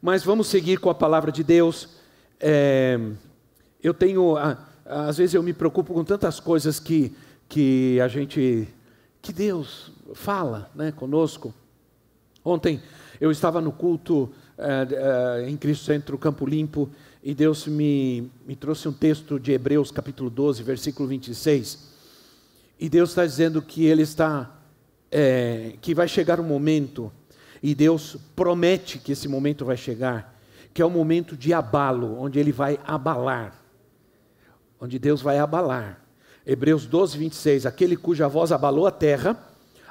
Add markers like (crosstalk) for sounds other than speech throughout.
Mas vamos seguir com a palavra de Deus. É, eu tenho, às vezes eu me preocupo com tantas coisas que, que a gente, que Deus fala né, conosco. Ontem eu estava no culto é, é, em Cristo Centro Campo Limpo e Deus me, me trouxe um texto de Hebreus capítulo 12, versículo 26. E Deus está dizendo que Ele está, é, que vai chegar um momento e Deus promete que esse momento vai chegar, que é o momento de abalo, onde Ele vai abalar. Onde Deus vai abalar. Hebreus 12, 26. Aquele cuja voz abalou a terra,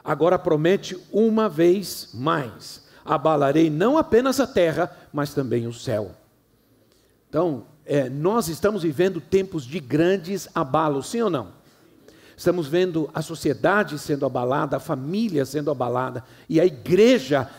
agora promete uma vez mais: abalarei não apenas a terra, mas também o céu. Então, é, nós estamos vivendo tempos de grandes abalos, sim ou não? Estamos vendo a sociedade sendo abalada, a família sendo abalada e a igreja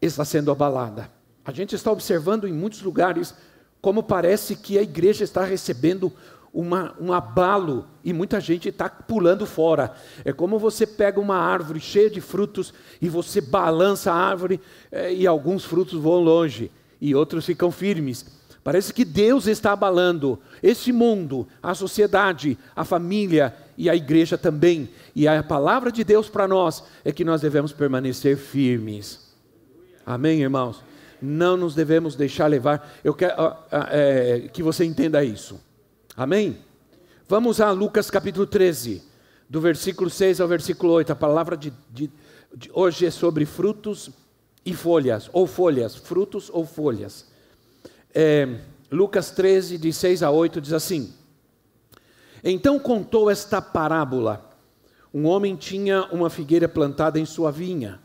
está sendo abalada. A gente está observando em muitos lugares como parece que a igreja está recebendo uma, um abalo e muita gente está pulando fora. É como você pega uma árvore cheia de frutos e você balança a árvore é, e alguns frutos vão longe e outros ficam firmes. Parece que Deus está abalando esse mundo, a sociedade, a família e a igreja também. E a palavra de Deus para nós é que nós devemos permanecer firmes. Amém, irmãos? Não nos devemos deixar levar. Eu quero é, que você entenda isso. Amém? Vamos a Lucas capítulo 13, do versículo 6 ao versículo 8. A palavra de, de, de hoje é sobre frutos e folhas, ou folhas, frutos ou folhas é, Lucas 13, de 6 a 8, diz assim: Então contou esta parábola. Um homem tinha uma figueira plantada em sua vinha.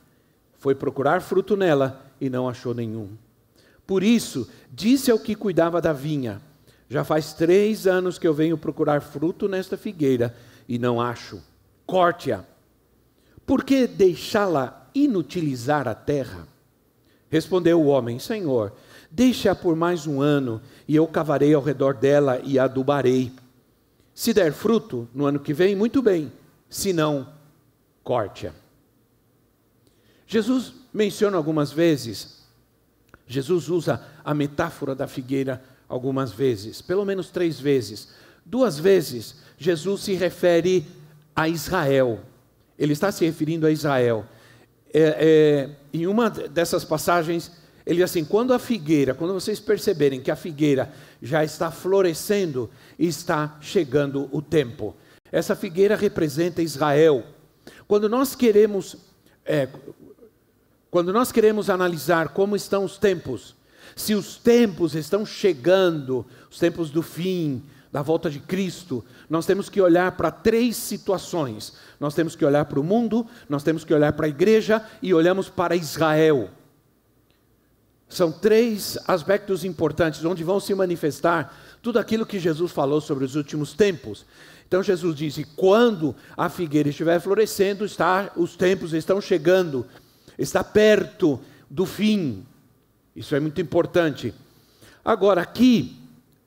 Foi procurar fruto nela e não achou nenhum. Por isso, disse ao que cuidava da vinha: Já faz três anos que eu venho procurar fruto nesta figueira e não acho. Corte-a. Por que deixá-la inutilizar a terra? Respondeu o homem: Senhor, Deixe-a por mais um ano, e eu cavarei ao redor dela e adubarei. Se der fruto no ano que vem, muito bem. Se não, corte-a. Jesus menciona algumas vezes, Jesus usa a metáfora da figueira algumas vezes, pelo menos três vezes. Duas vezes, Jesus se refere a Israel. Ele está se referindo a Israel. É, é, em uma dessas passagens, ele diz assim: quando a figueira, quando vocês perceberem que a figueira já está florescendo, está chegando o tempo. Essa figueira representa Israel. Quando nós queremos, é, quando nós queremos analisar como estão os tempos, se os tempos estão chegando, os tempos do fim, da volta de Cristo, nós temos que olhar para três situações. Nós temos que olhar para o mundo, nós temos que olhar para a igreja e olhamos para Israel. São três aspectos importantes onde vão se manifestar tudo aquilo que Jesus falou sobre os últimos tempos. Então Jesus disse: quando a figueira estiver florescendo, está, os tempos estão chegando, está perto do fim. Isso é muito importante. Agora, aqui,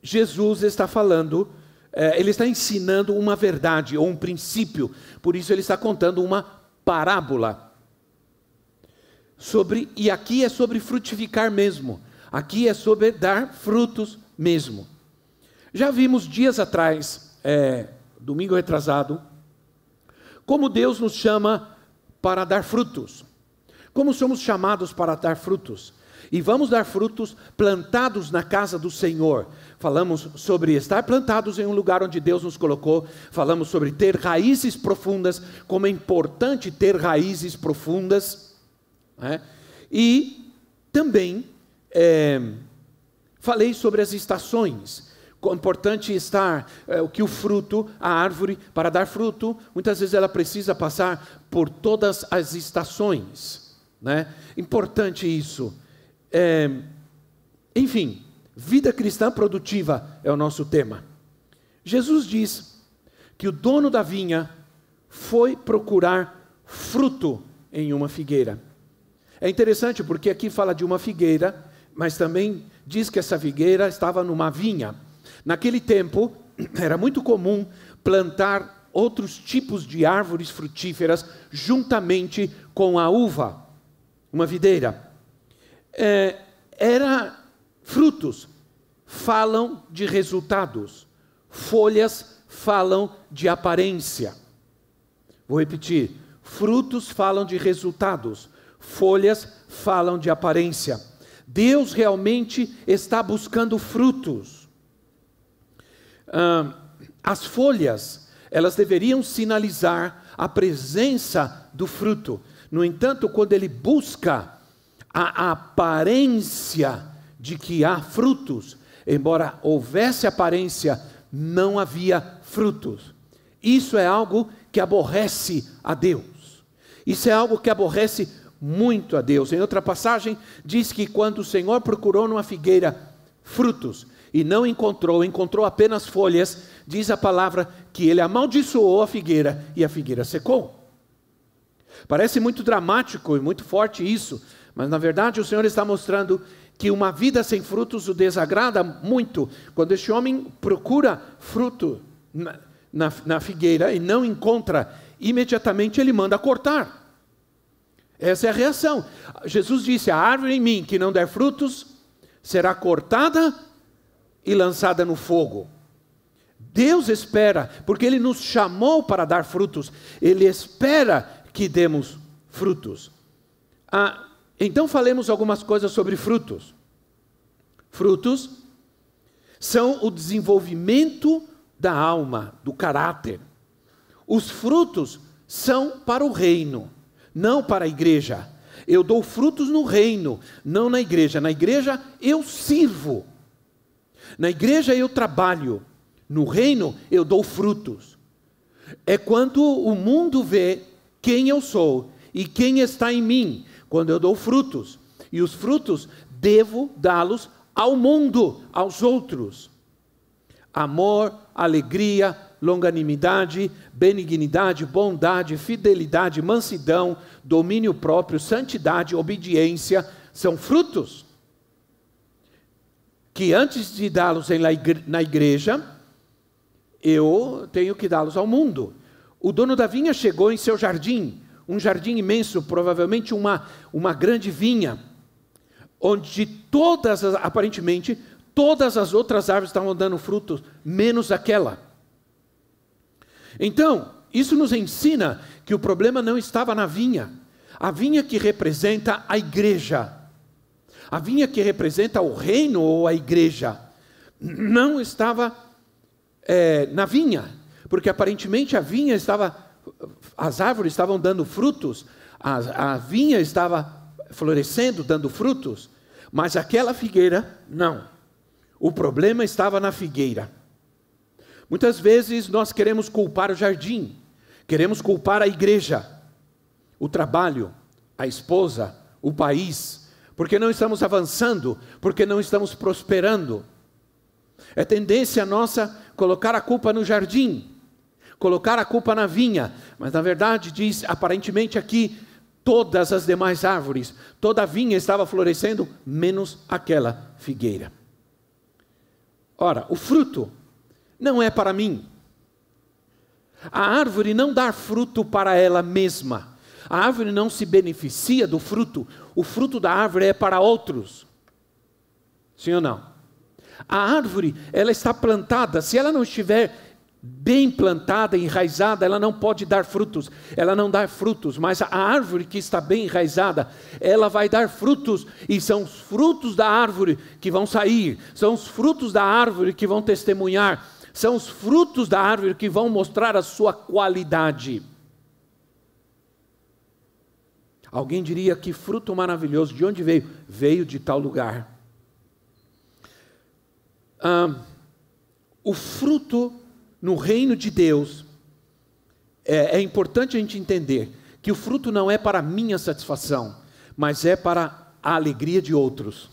Jesus está falando, é, ele está ensinando uma verdade ou um princípio, por isso ele está contando uma parábola sobre, e aqui é sobre frutificar mesmo, aqui é sobre dar frutos mesmo. Já vimos dias atrás, é, domingo retrasado, como Deus nos chama para dar frutos, como somos chamados para dar frutos. E vamos dar frutos plantados na casa do Senhor. Falamos sobre estar plantados em um lugar onde Deus nos colocou. Falamos sobre ter raízes profundas, como é importante ter raízes profundas. Né? E também é, falei sobre as estações. É importante estar é, que o fruto, a árvore, para dar fruto, muitas vezes ela precisa passar por todas as estações. Né? Importante isso. É, enfim, Vida cristã produtiva é o nosso tema. Jesus diz que o dono da vinha foi procurar fruto em uma figueira. É interessante porque aqui fala de uma figueira, mas também diz que essa figueira estava numa vinha. Naquele tempo, (clears throat) era muito comum plantar outros tipos de árvores frutíferas juntamente com a uva, uma videira. É, era frutos, falam de resultados, folhas falam de aparência. Vou repetir: frutos falam de resultados, folhas falam de aparência. Deus realmente está buscando frutos. Ah, as folhas, elas deveriam sinalizar a presença do fruto. No entanto, quando ele busca a aparência de que há frutos, embora houvesse aparência, não havia frutos. Isso é algo que aborrece a Deus. Isso é algo que aborrece muito a Deus. Em outra passagem, diz que quando o Senhor procurou numa figueira frutos e não encontrou, encontrou apenas folhas, diz a palavra que ele amaldiçoou a figueira e a figueira secou. Parece muito dramático e muito forte isso, mas na verdade o Senhor está mostrando que uma vida sem frutos o desagrada muito. Quando este homem procura fruto na, na, na figueira e não encontra, imediatamente ele manda cortar. Essa é a reação. Jesus disse: A árvore em mim que não der frutos será cortada e lançada no fogo. Deus espera, porque Ele nos chamou para dar frutos, Ele espera que demos frutos. Ah, então falemos algumas coisas sobre frutos. Frutos são o desenvolvimento da alma, do caráter. Os frutos são para o reino não para a igreja. Eu dou frutos no reino, não na igreja. Na igreja eu sirvo. Na igreja eu trabalho. No reino eu dou frutos. É quando o mundo vê quem eu sou e quem está em mim, quando eu dou frutos. E os frutos devo dá-los ao mundo, aos outros. Amor, alegria, longanimidade, benignidade, bondade, fidelidade, mansidão, domínio próprio, santidade, obediência, são frutos que antes de dá-los na igreja, eu tenho que dá-los ao mundo. O dono da vinha chegou em seu jardim, um jardim imenso, provavelmente uma, uma grande vinha, onde todas, aparentemente, todas as outras árvores estavam dando frutos, menos aquela. Então, isso nos ensina que o problema não estava na vinha, a vinha que representa a igreja, a vinha que representa o reino ou a igreja, não estava é, na vinha, porque aparentemente a vinha estava, as árvores estavam dando frutos, a, a vinha estava florescendo, dando frutos, mas aquela figueira, não. O problema estava na figueira. Muitas vezes nós queremos culpar o jardim, queremos culpar a igreja, o trabalho, a esposa, o país, porque não estamos avançando, porque não estamos prosperando. É tendência nossa colocar a culpa no jardim, colocar a culpa na vinha, mas na verdade diz aparentemente aqui todas as demais árvores, toda a vinha estava florescendo, menos aquela figueira. Ora, o fruto não é para mim. A árvore não dá fruto para ela mesma. A árvore não se beneficia do fruto. O fruto da árvore é para outros. Sim ou não? A árvore, ela está plantada. Se ela não estiver bem plantada, enraizada, ela não pode dar frutos, ela não dá frutos, mas a árvore que está bem enraizada, ela vai dar frutos, e são os frutos da árvore que vão sair, são os frutos da árvore que vão testemunhar, são os frutos da árvore que vão mostrar a sua qualidade. Alguém diria que fruto maravilhoso, de onde veio? Veio de tal lugar. Ah, o fruto no reino de Deus, é, é importante a gente entender que o fruto não é para minha satisfação, mas é para a alegria de outros.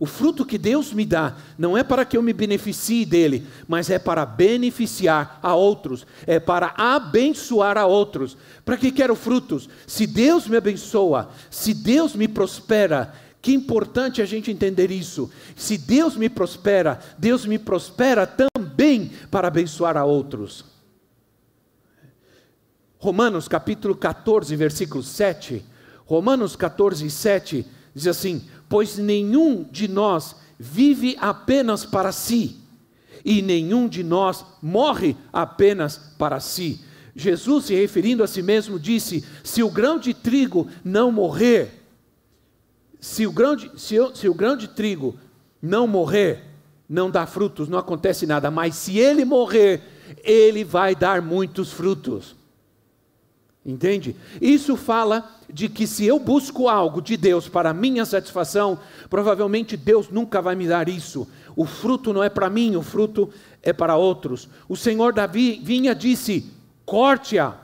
O fruto que Deus me dá não é para que eu me beneficie dele, mas é para beneficiar a outros, é para abençoar a outros. Para que quero frutos? Se Deus me abençoa, se Deus me prospera, que importante a gente entender isso. Se Deus me prospera, Deus me prospera também para abençoar a outros. Romanos capítulo 14, versículo 7. Romanos 14, 7 diz assim: pois nenhum de nós vive apenas para si, e nenhum de nós morre apenas para si. Jesus, se referindo a si mesmo, disse: Se o grão de trigo não morrer, se o grão de, se, se o grão de trigo não morrer, não dá frutos, não acontece nada, mas se ele morrer, ele vai dar muitos frutos. Entende? Isso fala de que se eu busco algo de Deus para minha satisfação, provavelmente Deus nunca vai me dar isso. O fruto não é para mim, o fruto é para outros. O Senhor Davi vinha disse: corte-a,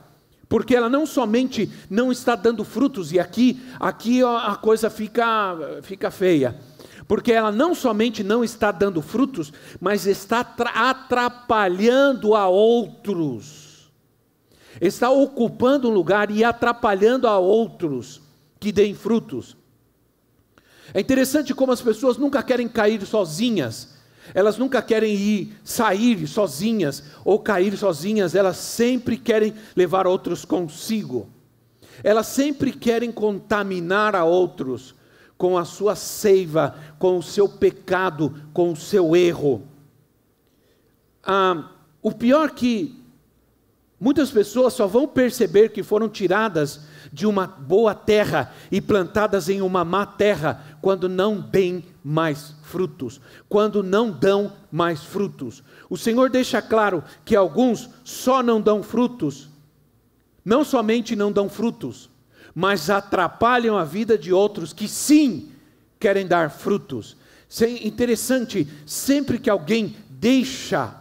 porque ela não somente não está dando frutos, e aqui, aqui a coisa fica, fica feia. Porque ela não somente não está dando frutos, mas está atrapalhando a outros está ocupando um lugar e atrapalhando a outros que deem frutos. É interessante como as pessoas nunca querem cair sozinhas, elas nunca querem ir sair sozinhas ou cair sozinhas, elas sempre querem levar outros consigo. Elas sempre querem contaminar a outros com a sua seiva, com o seu pecado, com o seu erro. Ah, o pior que Muitas pessoas só vão perceber que foram tiradas de uma boa terra e plantadas em uma má terra quando não deem mais frutos, quando não dão mais frutos. O Senhor deixa claro que alguns só não dão frutos, não somente não dão frutos, mas atrapalham a vida de outros que sim querem dar frutos. É interessante, sempre que alguém deixa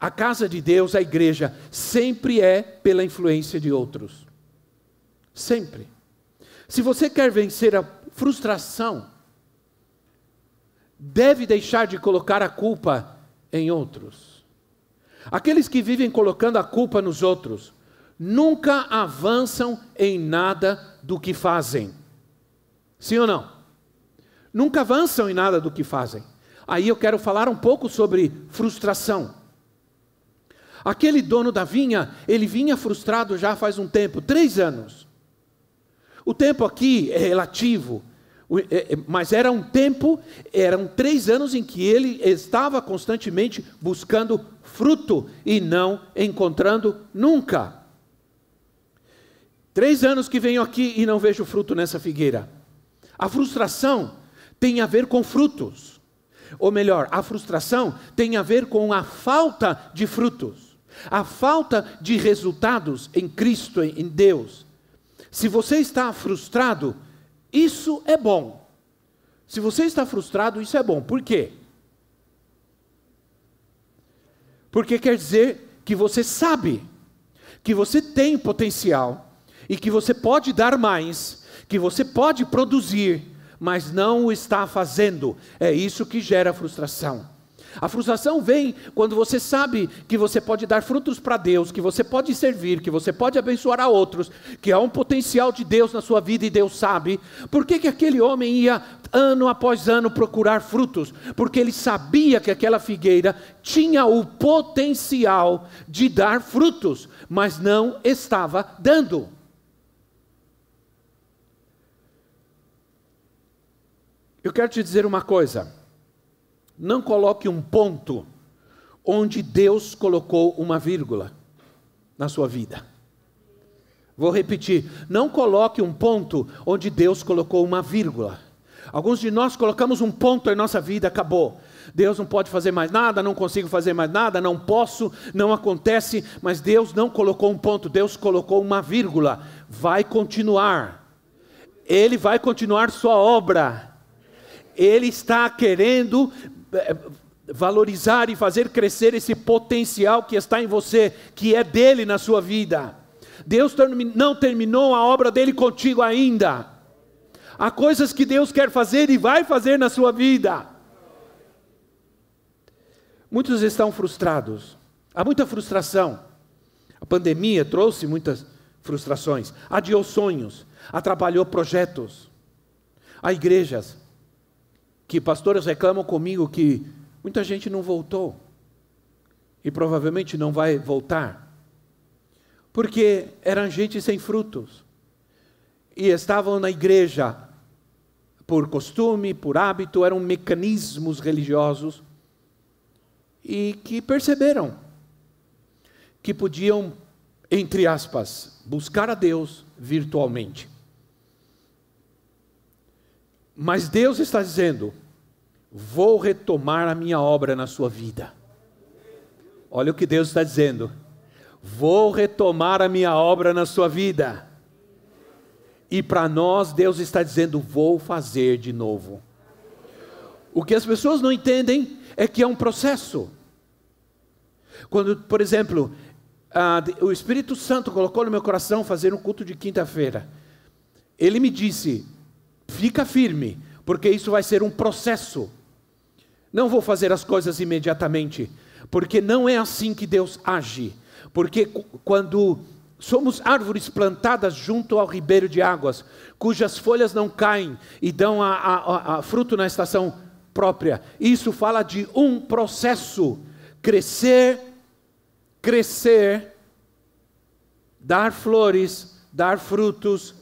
a casa de Deus, a igreja, sempre é pela influência de outros. Sempre. Se você quer vencer a frustração, deve deixar de colocar a culpa em outros. Aqueles que vivem colocando a culpa nos outros, nunca avançam em nada do que fazem. Sim ou não? Nunca avançam em nada do que fazem. Aí eu quero falar um pouco sobre frustração. Aquele dono da vinha, ele vinha frustrado já faz um tempo, três anos. O tempo aqui é relativo, é, é, mas era um tempo, eram três anos em que ele estava constantemente buscando fruto e não encontrando nunca. Três anos que venho aqui e não vejo fruto nessa figueira. A frustração tem a ver com frutos. Ou melhor, a frustração tem a ver com a falta de frutos a falta de resultados em Cristo, em Deus. Se você está frustrado, isso é bom. Se você está frustrado, isso é bom. Por quê? Porque quer dizer que você sabe que você tem potencial e que você pode dar mais, que você pode produzir, mas não o está fazendo. É isso que gera frustração. A frustração vem quando você sabe que você pode dar frutos para Deus, que você pode servir, que você pode abençoar a outros, que há um potencial de Deus na sua vida e Deus sabe. Por que, que aquele homem ia ano após ano procurar frutos? Porque ele sabia que aquela figueira tinha o potencial de dar frutos, mas não estava dando. Eu quero te dizer uma coisa. Não coloque um ponto onde Deus colocou uma vírgula na sua vida. Vou repetir: não coloque um ponto onde Deus colocou uma vírgula. Alguns de nós colocamos um ponto em nossa vida, acabou. Deus não pode fazer mais nada, não consigo fazer mais nada, não posso, não acontece, mas Deus não colocou um ponto, Deus colocou uma vírgula. Vai continuar. Ele vai continuar sua obra. Ele está querendo valorizar e fazer crescer esse potencial que está em você, que é dele na sua vida. Deus não terminou a obra dele contigo ainda. Há coisas que Deus quer fazer e vai fazer na sua vida. Muitos estão frustrados. Há muita frustração. A pandemia trouxe muitas frustrações. Adiou sonhos, atrapalhou projetos. Há igrejas que pastores reclamam comigo que muita gente não voltou e provavelmente não vai voltar, porque eram gente sem frutos e estavam na igreja por costume, por hábito, eram mecanismos religiosos e que perceberam que podiam, entre aspas, buscar a Deus virtualmente. Mas Deus está dizendo: vou retomar a minha obra na sua vida. Olha o que Deus está dizendo: vou retomar a minha obra na sua vida. E para nós, Deus está dizendo: vou fazer de novo. O que as pessoas não entendem é que é um processo. Quando, por exemplo, o Espírito Santo colocou no meu coração fazer um culto de quinta-feira, ele me disse: fica firme, porque isso vai ser um processo. Não vou fazer as coisas imediatamente, porque não é assim que Deus age. Porque quando somos árvores plantadas junto ao ribeiro de águas, cujas folhas não caem e dão a, a, a fruto na estação própria, isso fala de um processo: crescer, crescer, dar flores, dar frutos,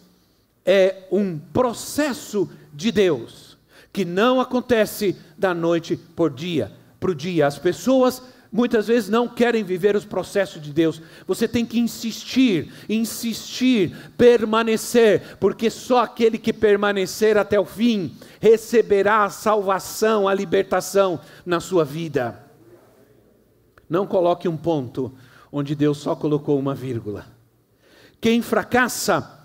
é um processo de Deus que não acontece da noite por dia, para o dia. As pessoas muitas vezes não querem viver os processos de Deus. Você tem que insistir, insistir, permanecer, porque só aquele que permanecer até o fim receberá a salvação, a libertação na sua vida. Não coloque um ponto onde Deus só colocou uma vírgula. Quem fracassa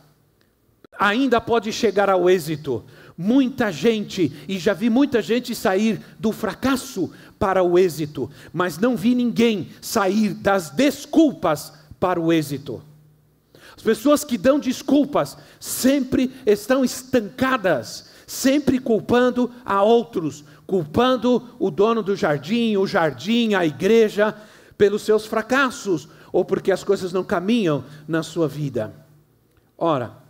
ainda pode chegar ao êxito. Muita gente, e já vi muita gente sair do fracasso para o êxito, mas não vi ninguém sair das desculpas para o êxito. As pessoas que dão desculpas sempre estão estancadas, sempre culpando a outros, culpando o dono do jardim, o jardim, a igreja, pelos seus fracassos ou porque as coisas não caminham na sua vida. Ora,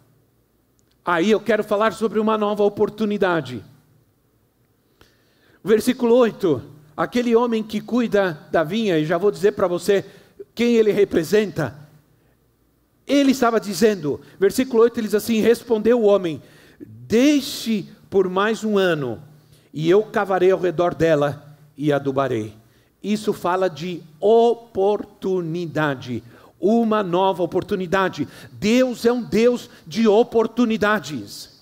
aí eu quero falar sobre uma nova oportunidade. Versículo 8: aquele homem que cuida da vinha, e já vou dizer para você quem ele representa. Ele estava dizendo, versículo 8 ele diz assim: Respondeu o homem: Deixe por mais um ano, e eu cavarei ao redor dela e adubarei. Isso fala de oportunidade, uma nova oportunidade. Deus é um Deus de oportunidades.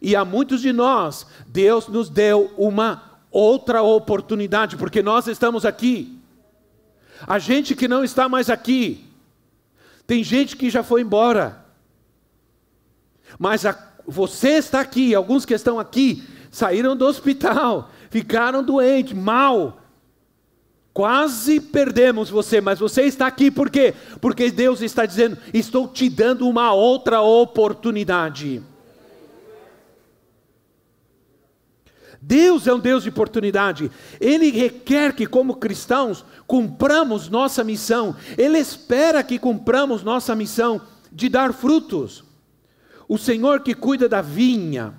E a muitos de nós, Deus nos deu uma outra oportunidade, porque nós estamos aqui. A gente que não está mais aqui, tem gente que já foi embora, mas a, você está aqui, alguns que estão aqui saíram do hospital, (laughs) ficaram doentes, mal, Quase perdemos você, mas você está aqui por quê? Porque Deus está dizendo: estou te dando uma outra oportunidade. Deus é um Deus de oportunidade. Ele requer que, como cristãos, cumpramos nossa missão. Ele espera que cumpramos nossa missão de dar frutos. O Senhor que cuida da vinha,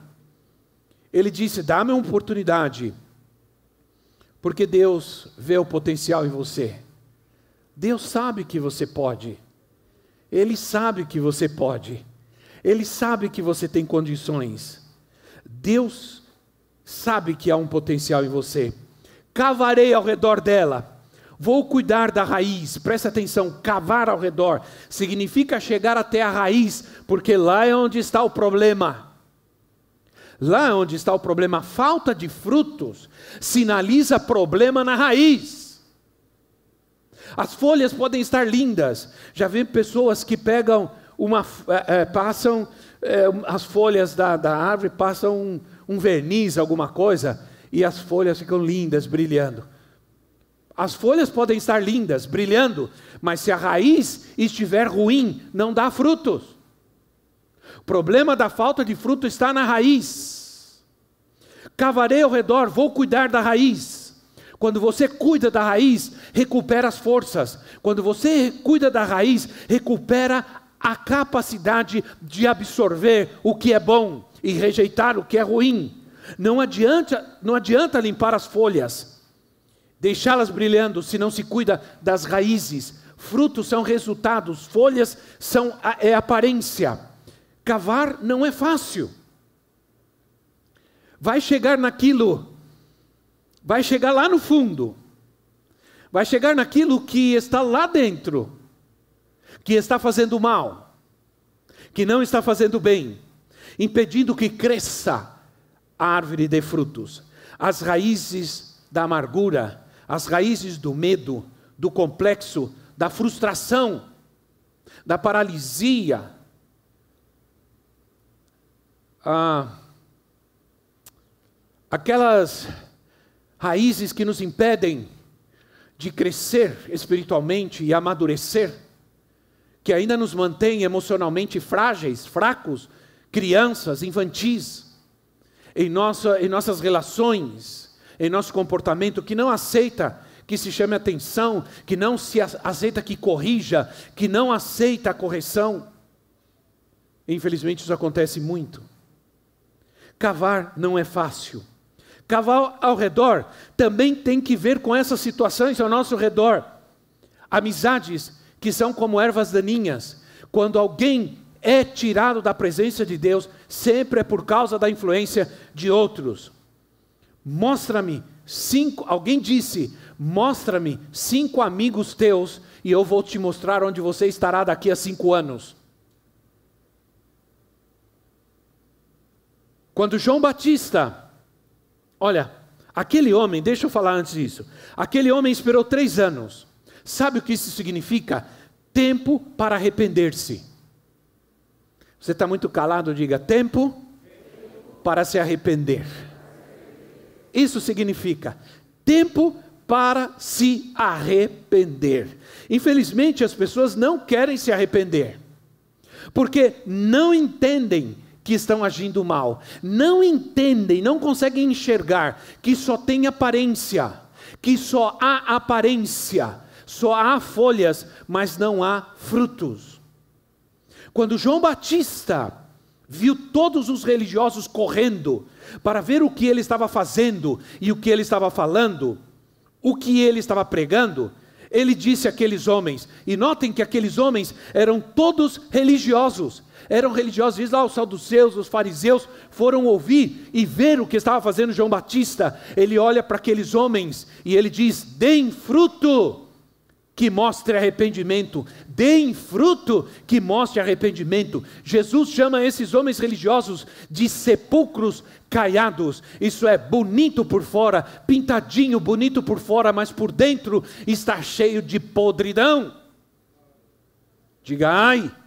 ele disse: dá-me uma oportunidade porque Deus vê o potencial em você. Deus sabe que você pode. Ele sabe que você pode. Ele sabe que você tem condições. Deus sabe que há um potencial em você. Cavarei ao redor dela. Vou cuidar da raiz. Presta atenção, cavar ao redor significa chegar até a raiz, porque lá é onde está o problema. Lá onde está o problema, a falta de frutos sinaliza problema na raiz. As folhas podem estar lindas. Já vi pessoas que pegam uma, é, é, passam é, as folhas da, da árvore, passam um, um verniz, alguma coisa, e as folhas ficam lindas, brilhando. As folhas podem estar lindas, brilhando, mas se a raiz estiver ruim, não dá frutos. Problema da falta de fruto está na raiz. Cavarei ao redor, vou cuidar da raiz. Quando você cuida da raiz, recupera as forças. Quando você cuida da raiz, recupera a capacidade de absorver o que é bom e rejeitar o que é ruim. Não adianta, não adianta limpar as folhas, deixá-las brilhando se não se cuida das raízes. Frutos são resultados, folhas são é aparência. Cavar não é fácil. Vai chegar naquilo, vai chegar lá no fundo, vai chegar naquilo que está lá dentro, que está fazendo mal, que não está fazendo bem, impedindo que cresça a árvore de frutos. As raízes da amargura, as raízes do medo, do complexo, da frustração, da paralisia. Ah, aquelas raízes que nos impedem de crescer espiritualmente e amadurecer, que ainda nos mantêm emocionalmente frágeis, fracos, crianças, infantis em, nossa, em nossas relações, em nosso comportamento, que não aceita que se chame atenção, que não se aceita que corrija, que não aceita a correção. Infelizmente isso acontece muito. Cavar não é fácil. Cavar ao redor também tem que ver com essas situações ao nosso redor. Amizades que são como ervas daninhas. Quando alguém é tirado da presença de Deus, sempre é por causa da influência de outros. Mostra-me cinco, alguém disse, mostra-me cinco amigos teus e eu vou te mostrar onde você estará daqui a cinco anos. Quando João Batista, olha, aquele homem, deixa eu falar antes disso, aquele homem esperou três anos. Sabe o que isso significa? Tempo para arrepender-se. Você está muito calado, diga tempo para se arrepender. Isso significa tempo para se arrepender. Infelizmente, as pessoas não querem se arrepender, porque não entendem que estão agindo mal, não entendem, não conseguem enxergar que só tem aparência, que só há aparência, só há folhas, mas não há frutos. Quando João Batista viu todos os religiosos correndo para ver o que ele estava fazendo e o que ele estava falando, o que ele estava pregando, ele disse àqueles homens, e notem que aqueles homens eram todos religiosos, eram religiosos, diz lá os saduceus, os fariseus foram ouvir e ver o que estava fazendo João Batista. Ele olha para aqueles homens e ele diz: deem fruto que mostre arrependimento, deem fruto que mostre arrependimento. Jesus chama esses homens religiosos de sepulcros caiados. Isso é bonito por fora, pintadinho, bonito por fora, mas por dentro está cheio de podridão. Diga ai.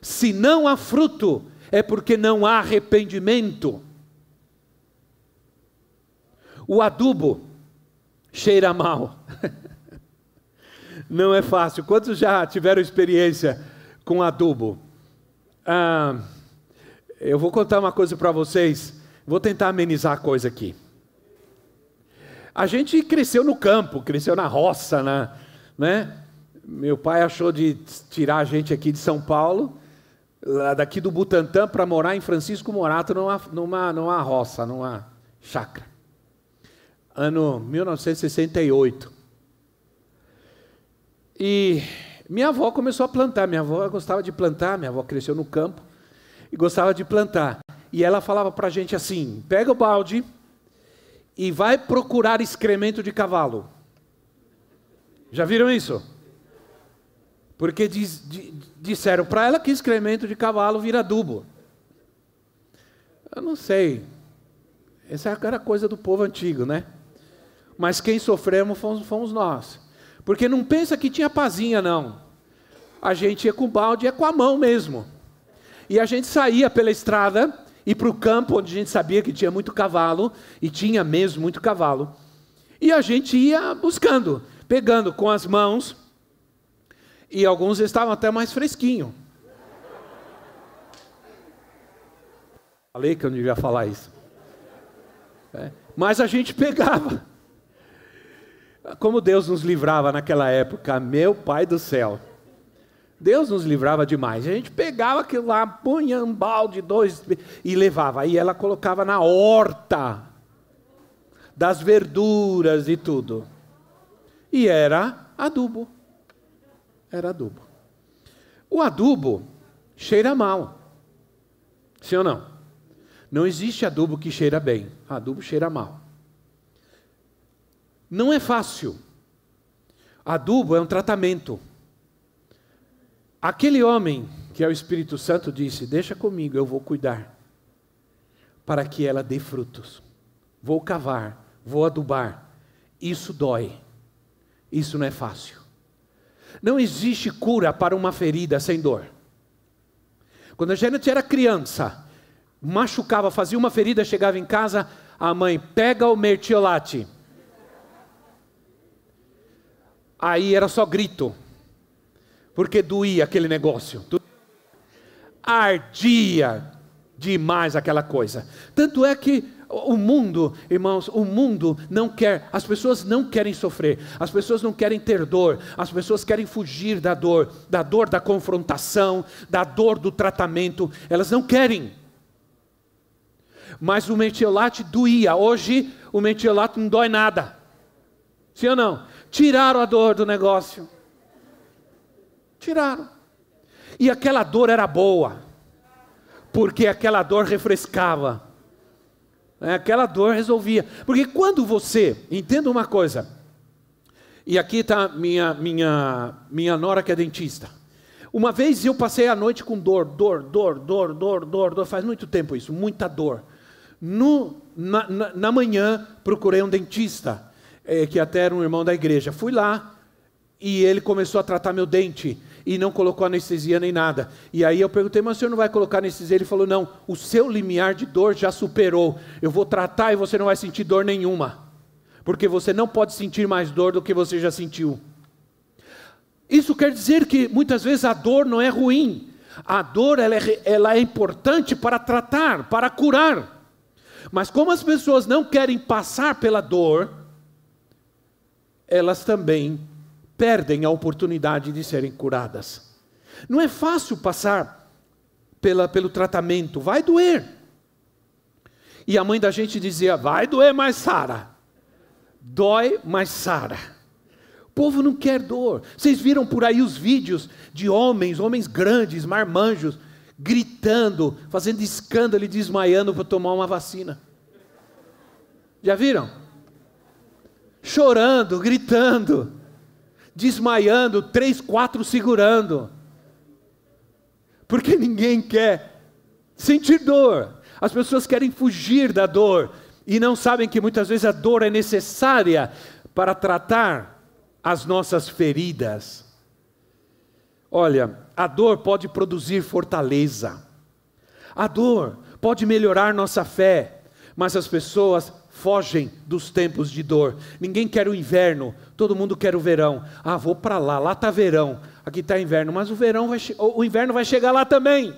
Se não há fruto, é porque não há arrependimento. O adubo cheira mal. (laughs) Não é fácil. Quantos já tiveram experiência com adubo? Ah, eu vou contar uma coisa para vocês. Vou tentar amenizar a coisa aqui. A gente cresceu no campo, cresceu na roça, na, né? Meu pai achou de tirar a gente aqui de São Paulo, daqui do Butantã, para morar em Francisco Morato, numa, numa, numa roça, numa chácara. Ano 1968. E minha avó começou a plantar. Minha avó gostava de plantar, minha avó cresceu no campo e gostava de plantar. E ela falava para a gente assim: pega o balde e vai procurar excremento de cavalo. Já viram isso? Porque diz, disseram para ela que excremento de cavalo vira adubo. Eu não sei. Essa era coisa do povo antigo, né? Mas quem sofremos fomos, fomos nós. Porque não pensa que tinha pazinha, não. A gente ia com balde, ia com a mão mesmo. E a gente saía pela estrada e para o campo, onde a gente sabia que tinha muito cavalo, e tinha mesmo muito cavalo. E a gente ia buscando, pegando com as mãos, e alguns estavam até mais fresquinhos. Falei que eu não devia falar isso. É. Mas a gente pegava. Como Deus nos livrava naquela época, meu Pai do céu. Deus nos livrava demais. A gente pegava aquilo lá, punha um balde, dois, e levava. Aí ela colocava na horta das verduras e tudo. E era adubo. Era adubo. O adubo cheira mal. Sim ou não? Não existe adubo que cheira bem. Adubo cheira mal. Não é fácil. Adubo é um tratamento. Aquele homem, que é o Espírito Santo, disse: Deixa comigo, eu vou cuidar, para que ela dê frutos. Vou cavar, vou adubar. Isso dói, isso não é fácil. Não existe cura para uma ferida sem dor. Quando a Janet era criança, machucava, fazia uma ferida, chegava em casa, a mãe pega o mertiolate. Aí era só grito porque doía aquele negócio. Ardia demais aquela coisa. Tanto é que o mundo, irmãos, o mundo não quer, as pessoas não querem sofrer, as pessoas não querem ter dor, as pessoas querem fugir da dor, da dor da confrontação, da dor do tratamento, elas não querem. Mas o metiolate doía, hoje o metiolate não dói nada. Sim ou não? Tiraram a dor do negócio. Tiraram. E aquela dor era boa, porque aquela dor refrescava. É, aquela dor resolvia. Porque quando você, entenda uma coisa, e aqui está minha, minha, minha nora que é dentista. Uma vez eu passei a noite com dor, dor, dor, dor, dor, dor, dor. Faz muito tempo isso, muita dor. No, na, na, na manhã procurei um dentista, é, que até era um irmão da igreja. Fui lá e ele começou a tratar meu dente e não colocou anestesia nem nada. E aí eu perguntei, mas o senhor não vai colocar anestesia? Ele falou, não, o seu limiar de dor já superou. Eu vou tratar e você não vai sentir dor nenhuma. Porque você não pode sentir mais dor do que você já sentiu. Isso quer dizer que muitas vezes a dor não é ruim. A dor ela é, ela é importante para tratar, para curar. Mas como as pessoas não querem passar pela dor, elas também perdem a oportunidade de serem curadas. Não é fácil passar pela, pelo tratamento, vai doer. E a mãe da gente dizia: vai doer mais, Sara. Dói, mais Sara. O povo não quer dor. Vocês viram por aí os vídeos de homens, homens grandes, marmanjos, gritando, fazendo escândalo e desmaiando para tomar uma vacina. Já viram? Chorando, gritando desmaiando, três, quatro segurando. Porque ninguém quer sentir dor. As pessoas querem fugir da dor e não sabem que muitas vezes a dor é necessária para tratar as nossas feridas. Olha, a dor pode produzir fortaleza. A dor pode melhorar nossa fé, mas as pessoas fogem dos tempos de dor. Ninguém quer o inverno, todo mundo quer o verão. Ah, vou para lá, lá está verão, aqui está inverno, mas o verão vai, o inverno vai chegar lá também.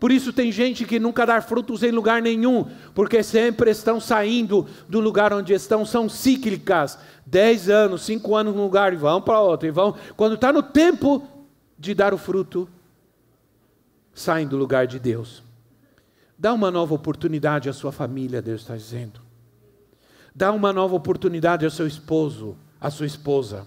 Por isso tem gente que nunca dá frutos em lugar nenhum, porque sempre estão saindo do lugar onde estão, são cíclicas. Dez anos, cinco anos num lugar e vão para outro, e vão. Quando está no tempo de dar o fruto, saem do lugar de Deus. Dá uma nova oportunidade à sua família, Deus está dizendo. Dá uma nova oportunidade ao seu esposo, à sua esposa.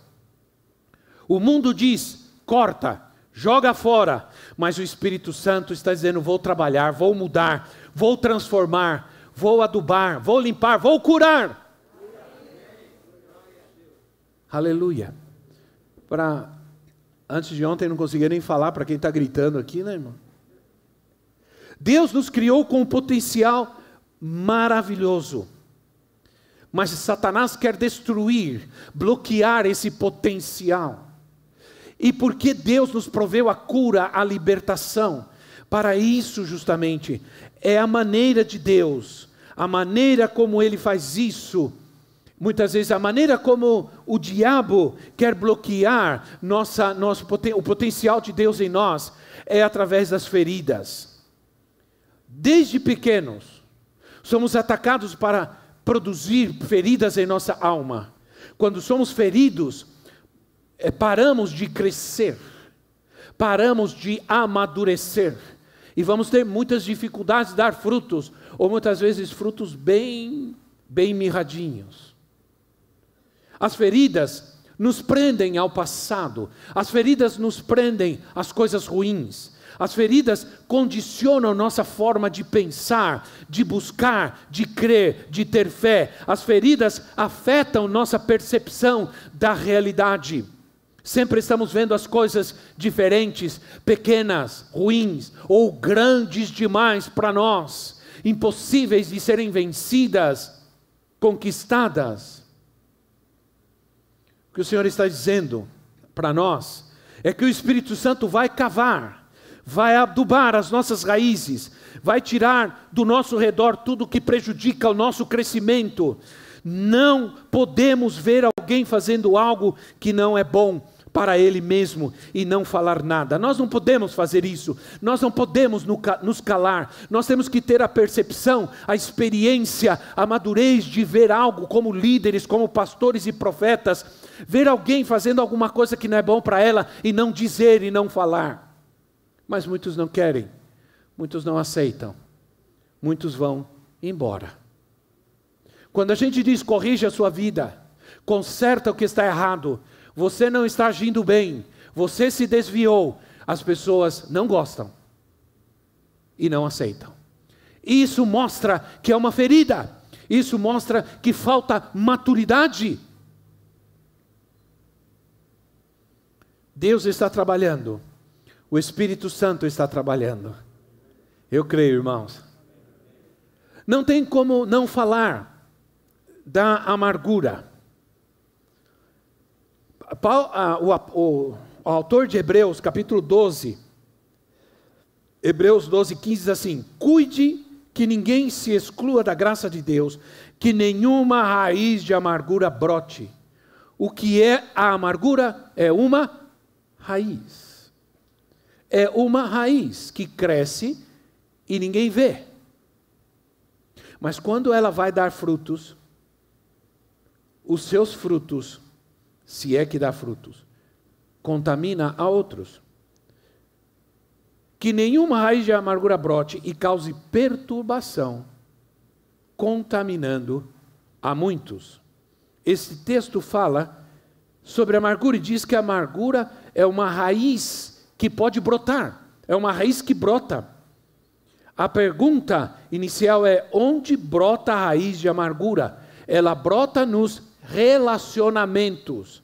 O mundo diz: corta, joga fora, mas o Espírito Santo está dizendo: vou trabalhar, vou mudar, vou transformar, vou adubar, vou limpar, vou curar. Aleluia. Para antes de ontem não conseguia nem falar para quem está gritando aqui, né, irmão? Deus nos criou com um potencial maravilhoso. Mas Satanás quer destruir, bloquear esse potencial. E porque Deus nos proveu a cura, a libertação, para isso justamente, é a maneira de Deus, a maneira como Ele faz isso, muitas vezes a maneira como o diabo quer bloquear nossa, nosso, o potencial de Deus em nós, é através das feridas. desde pequenos, somos atacados para produzir feridas em nossa alma. Quando somos feridos, é, paramos de crescer, paramos de amadurecer e vamos ter muitas dificuldades de dar frutos, ou muitas vezes frutos bem, bem mirradinhos. As feridas nos prendem ao passado, as feridas nos prendem às coisas ruins, as feridas condicionam nossa forma de pensar, de buscar, de crer, de ter fé. As feridas afetam nossa percepção da realidade. Sempre estamos vendo as coisas diferentes, pequenas, ruins ou grandes demais para nós, impossíveis de serem vencidas, conquistadas. O que o Senhor está dizendo para nós é que o Espírito Santo vai cavar, vai adubar as nossas raízes, vai tirar do nosso redor tudo que prejudica o nosso crescimento. Não podemos ver alguém fazendo algo que não é bom para ele mesmo e não falar nada. Nós não podemos fazer isso, nós não podemos nos calar, nós temos que ter a percepção, a experiência, a madurez de ver algo como líderes, como pastores e profetas, ver alguém fazendo alguma coisa que não é bom para ela e não dizer e não falar. Mas muitos não querem, muitos não aceitam, muitos vão embora. Quando a gente diz corrija a sua vida, conserta o que está errado, você não está agindo bem, você se desviou, as pessoas não gostam e não aceitam. Isso mostra que é uma ferida, isso mostra que falta maturidade. Deus está trabalhando, o Espírito Santo está trabalhando. Eu creio, irmãos. Não tem como não falar da amargura. O autor de Hebreus, capítulo 12, Hebreus 12, 15 diz assim: Cuide que ninguém se exclua da graça de Deus, que nenhuma raiz de amargura brote. O que é a amargura? É uma raiz. É uma raiz que cresce e ninguém vê. Mas quando ela vai dar frutos, os seus frutos se é que dá frutos, contamina a outros. Que nenhuma raiz de amargura brote e cause perturbação, contaminando a muitos. Esse texto fala sobre amargura e diz que a amargura é uma raiz que pode brotar, é uma raiz que brota. A pergunta inicial é: onde brota a raiz de amargura? Ela brota nos relacionamentos.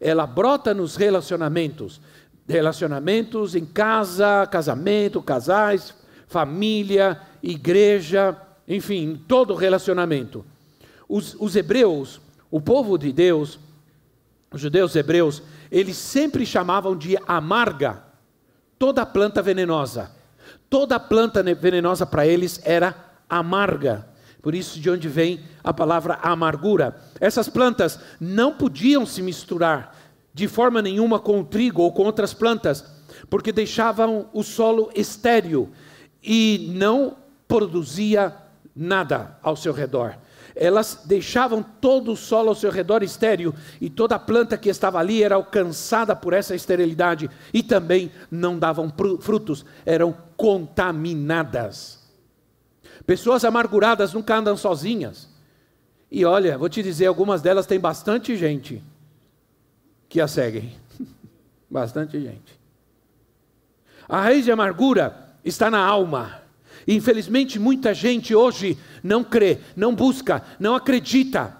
Ela brota nos relacionamentos. Relacionamentos em casa, casamento, casais, família, igreja, enfim, todo relacionamento. Os, os hebreus, o povo de Deus, os judeus hebreus, eles sempre chamavam de amarga toda planta venenosa. Toda planta venenosa para eles era amarga. Por isso, de onde vem a palavra amargura. Essas plantas não podiam se misturar de forma nenhuma com o trigo ou com outras plantas, porque deixavam o solo estéril e não produzia nada ao seu redor. Elas deixavam todo o solo ao seu redor estéril e toda planta que estava ali era alcançada por essa esterilidade e também não davam frutos, eram contaminadas. Pessoas amarguradas nunca andam sozinhas. E olha, vou te dizer, algumas delas têm bastante gente que a seguem. (laughs) bastante gente. A raiz de amargura está na alma. Infelizmente, muita gente hoje não crê, não busca, não acredita,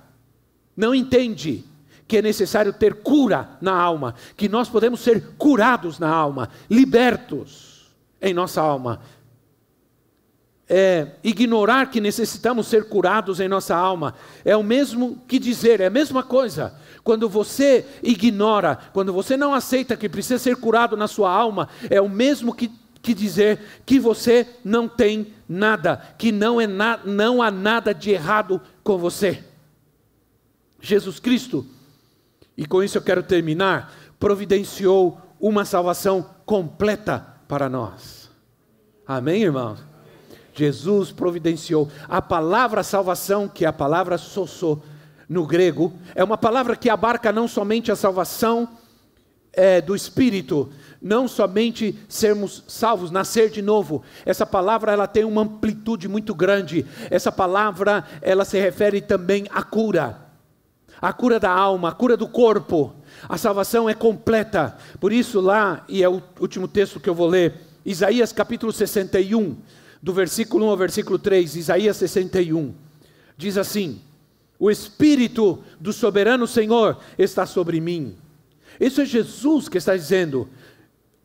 não entende que é necessário ter cura na alma, que nós podemos ser curados na alma, libertos em nossa alma, é, ignorar que necessitamos ser curados em nossa alma. É o mesmo que dizer, é a mesma coisa. Quando você ignora, quando você não aceita que precisa ser curado na sua alma, é o mesmo que, que dizer que você não tem nada, que não, é na, não há nada de errado com você. Jesus Cristo, e com isso eu quero terminar, providenciou uma salvação completa para nós. Amém, irmãos? Jesus providenciou. A palavra salvação, que é a palavra sossô no grego, é uma palavra que abarca não somente a salvação é, do espírito, não somente sermos salvos, nascer de novo. Essa palavra ela tem uma amplitude muito grande. Essa palavra ela se refere também à cura, a cura da alma, a cura do corpo. A salvação é completa. Por isso lá e é o último texto que eu vou ler, Isaías capítulo 61, do versículo 1 ao versículo 3, Isaías 61, diz assim: o Espírito do soberano Senhor está sobre mim. Isso é Jesus que está dizendo.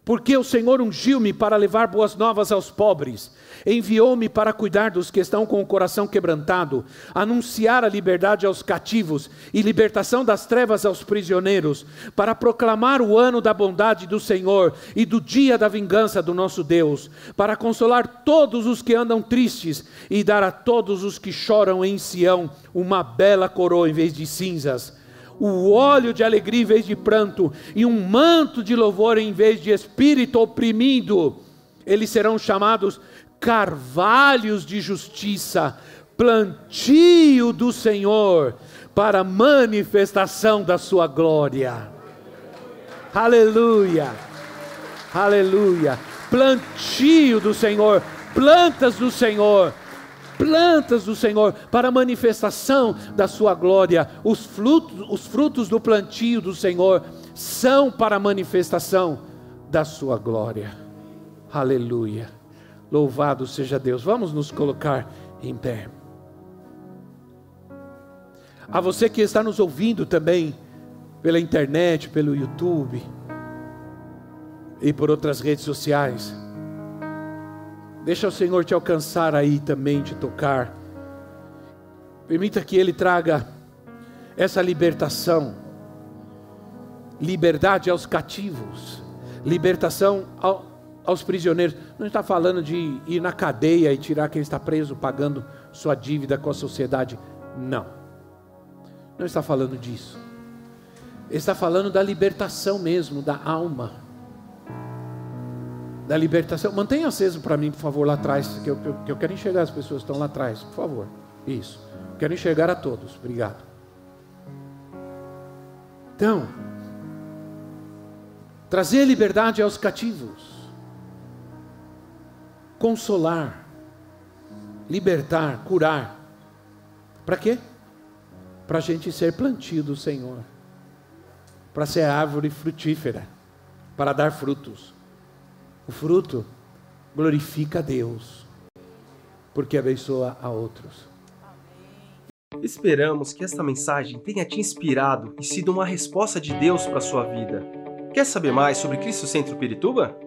Porque o Senhor ungiu-me para levar boas novas aos pobres, enviou-me para cuidar dos que estão com o coração quebrantado, anunciar a liberdade aos cativos e libertação das trevas aos prisioneiros, para proclamar o ano da bondade do Senhor e do dia da vingança do nosso Deus, para consolar todos os que andam tristes e dar a todos os que choram em Sião uma bela coroa em vez de cinzas o óleo de alegria em vez de pranto, e um manto de louvor em vez de espírito oprimido. Eles serão chamados carvalhos de justiça, plantio do Senhor, para manifestação da sua glória. Aleluia, aleluia. Plantio do Senhor, plantas do Senhor plantas do Senhor para a manifestação da sua glória. Os frutos, os frutos do plantio do Senhor são para a manifestação da sua glória. Aleluia. Louvado seja Deus. Vamos nos colocar em pé. A você que está nos ouvindo também pela internet, pelo YouTube e por outras redes sociais. Deixa o Senhor te alcançar aí também, te tocar. Permita que Ele traga essa libertação, liberdade aos cativos, libertação ao, aos prisioneiros. Não está falando de ir na cadeia e tirar quem está preso pagando sua dívida com a sociedade. Não. Não está falando disso. está falando da libertação mesmo, da alma da libertação. Mantenha aceso para mim, por favor, lá atrás, que eu, que eu quero enxergar as pessoas que estão lá atrás, por favor. Isso. Quero enxergar a todos. Obrigado. Então, trazer liberdade aos cativos, consolar, libertar, curar. Para quê? Para a gente ser plantio do Senhor, para ser árvore frutífera, para dar frutos. O fruto glorifica a Deus, porque abençoa a outros. Esperamos que esta mensagem tenha te inspirado e sido uma resposta de Deus para a sua vida. Quer saber mais sobre Cristo Centro Pirituba?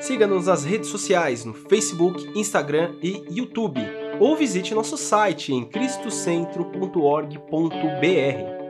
Siga-nos nas redes sociais no Facebook, Instagram e YouTube, ou visite nosso site em cristocentro.org.br.